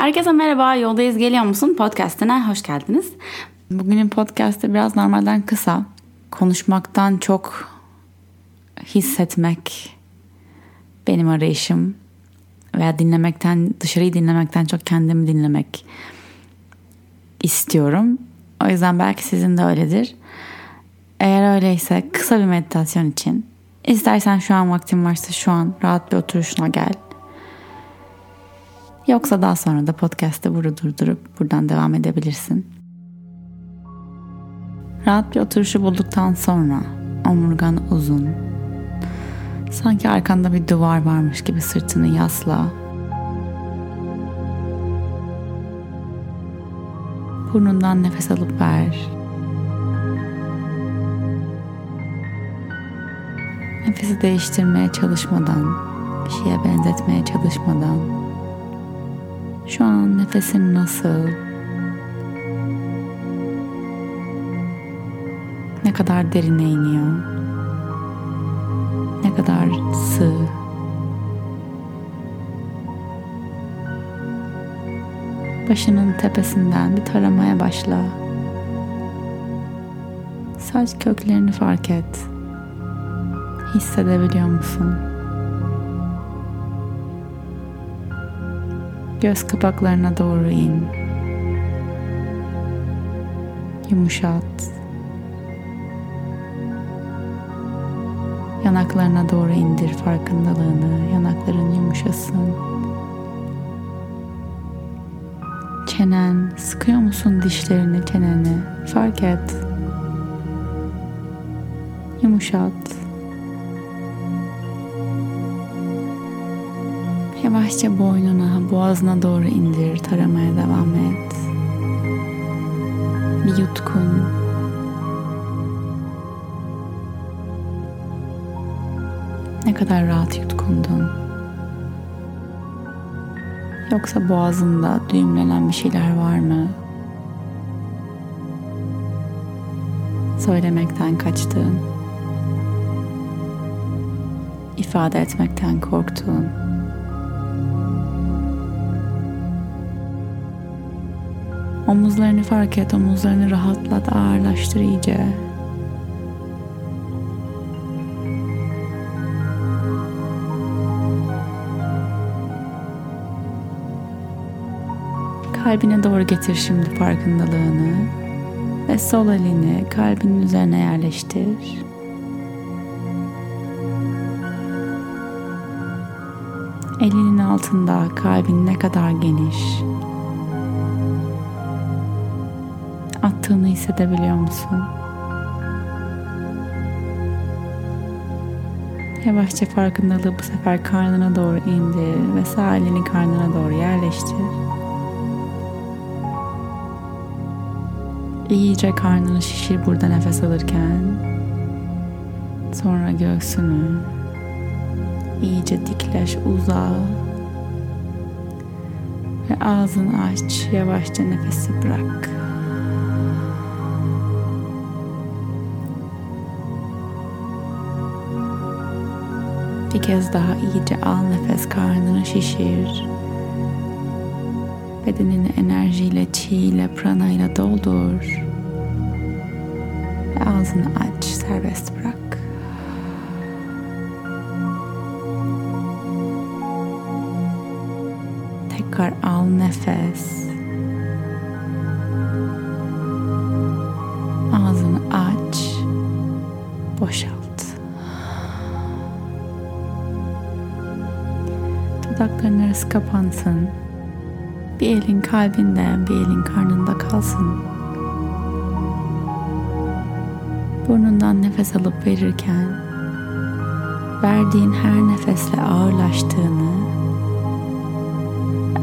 Herkese merhaba, Yoldayız Geliyor Musun podcastine hoş geldiniz. Bugünün podcastı biraz normalden kısa. Konuşmaktan çok hissetmek benim arayışım. Veya dinlemekten, dışarıyı dinlemekten çok kendimi dinlemek istiyorum. O yüzden belki sizin de öyledir. Eğer öyleyse kısa bir meditasyon için istersen şu an vaktin varsa şu an rahat bir oturuşuna gel. Yoksa daha sonra da podcast'ı burada durdurup buradan devam edebilirsin. Rahat bir oturuşu bulduktan sonra omurgan uzun. Sanki arkanda bir duvar varmış gibi sırtını yasla. Burnundan nefes alıp ver. Nefesi değiştirmeye çalışmadan, bir şeye benzetmeye çalışmadan şu an nefesin nasıl? Ne kadar derine iniyor? Ne kadar sığ? Başının tepesinden bir taramaya başla. Saç köklerini fark et. Hissedebiliyor musun? Göz kapaklarına doğru in. Yumuşat. Yanaklarına doğru indir farkındalığını. Yanakların yumuşasın. Çenen, sıkıyor musun dişlerini, çeneni? Fark et. Yumuşat. Yavaşça boynuna, boğazına doğru indir, taramaya devam et. Bir yutkun. Ne kadar rahat yutkundun. Yoksa boğazında düğümlenen bir şeyler var mı? Söylemekten kaçtığın, ifade etmekten korktuğun, Omuzlarını fark et, omuzlarını rahatlat, ağırlaştır iyice. Kalbine doğru getir şimdi farkındalığını ve sol elini kalbinin üzerine yerleştir. Elinin altında kalbin ne kadar geniş, attığını hissedebiliyor musun? Yavaşça farkındalığı bu sefer karnına doğru indir ve sağ elini karnına doğru yerleştir. İyice karnını şişir burada nefes alırken. Sonra göğsünü iyice dikleş, uza. Ve ağzını aç, yavaşça nefesi bırak. Bir kez daha iyice al nefes, karnını şişir. Bedenini enerjiyle, çi ile, prana ile doldur. Ve ağzını aç, serbest bırak. Tekrar al nefes. Dudakların arası kapansın. Bir elin kalbinde, bir elin karnında kalsın. Burnundan nefes alıp verirken verdiğin her nefesle ağırlaştığını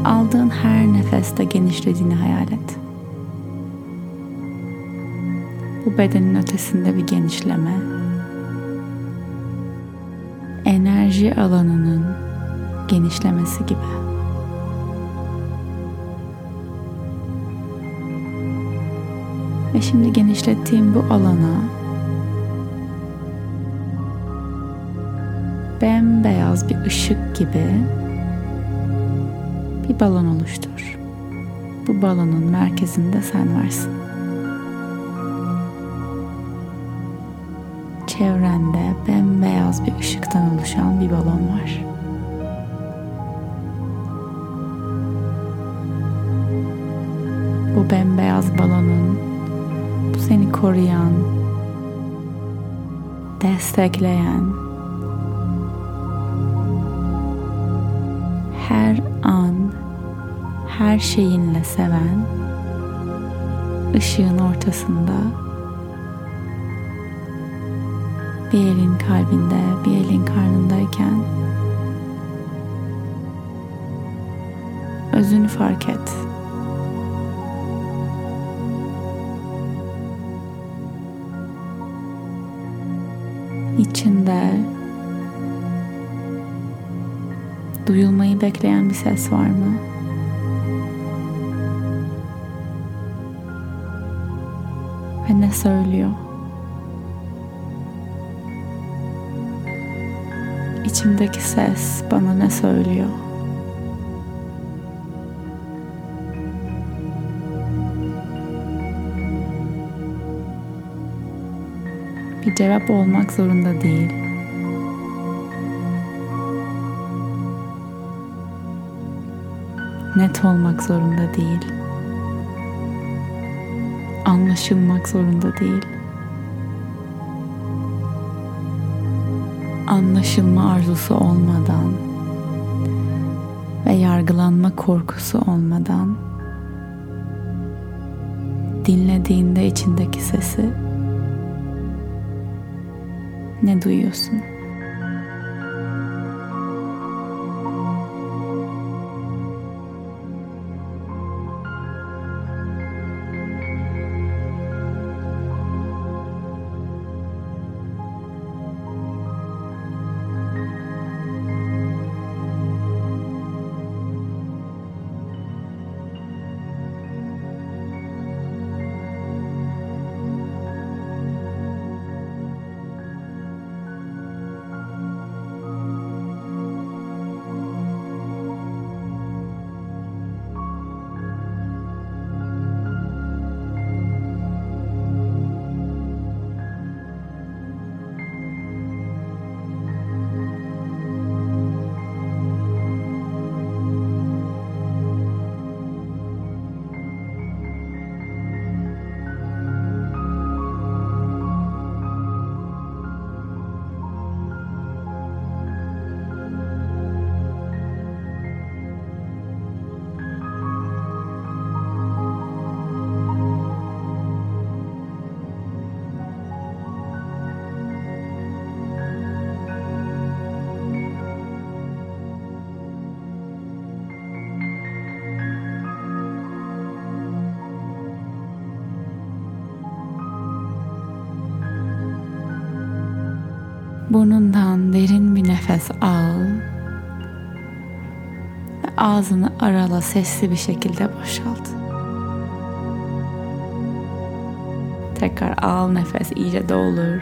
aldığın her nefeste genişlediğini hayal et. Bu bedenin ötesinde bir genişleme. Enerji alanının genişlemesi gibi. Ve şimdi genişlettiğim bu alana bembeyaz bir ışık gibi bir balon oluştur. bu balonun merkezinde sen varsın. Çevrende bembeyaz bir ışıktan oluşan bir balon var. Bu bembeyaz balonun bu seni koruyan, destekleyen, her an her şeyinle seven, ışığın ortasında bir elin kalbinde, bir elin karnındayken özünü fark et. İçinde duyulmayı bekleyen bir ses var mı? Ve ne söylüyor? İçimdeki ses bana ne söylüyor? Bir cevap olmak zorunda değil. Net olmak zorunda değil. Anlaşılmak zorunda değil. anlaşılma arzusu olmadan ve yargılanma korkusu olmadan dinlediğinde içindeki sesi ne duyuyorsun? Burnundan derin bir nefes al ve ağzını arala sesli bir şekilde boşalt. Tekrar al nefes iyice dolur.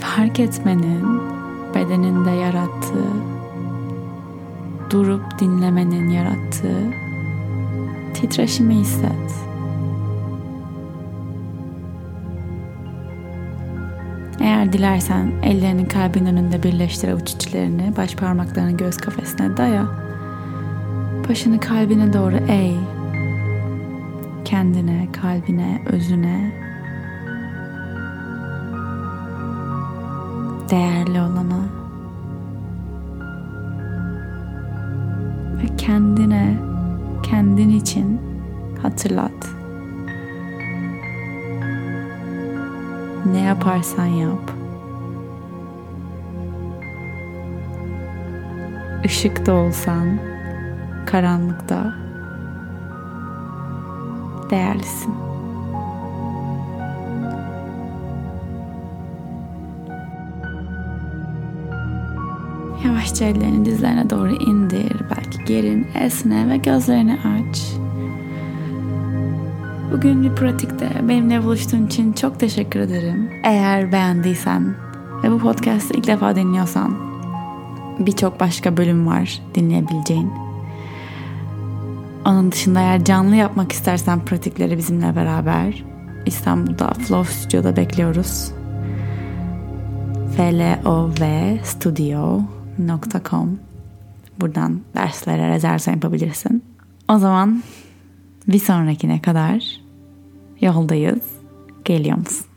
Fark etmenin bedeninde yarattığı, durup dinlemenin yarattığı titreşimi hisset. Eğer dilersen ellerini kalbin önünde birleştir avuç içlerini, baş parmaklarını göz kafesine daya. Başını kalbine doğru eğ. Kendine, kalbine, özüne, değerli olana ve kendine, kendin için hatırlat. Yaparsan yap. Işıkta olsan, karanlıkta değerlisin. Yavaşça ellerini dizlerine doğru indir. Belki gerin, esne ve gözlerini aç. Bugün bir pratikte benimle buluştuğun için çok teşekkür ederim. Eğer beğendiysen ve bu podcast'ı ilk defa dinliyorsan birçok başka bölüm var dinleyebileceğin. Onun dışında eğer canlı yapmak istersen pratikleri bizimle beraber İstanbul'da Flow Studio'da bekliyoruz. flov.studio.com Buradan derslere rezervasyon yapabilirsin. O zaman bir sonrakine kadar yoldayız. Geliyor musun?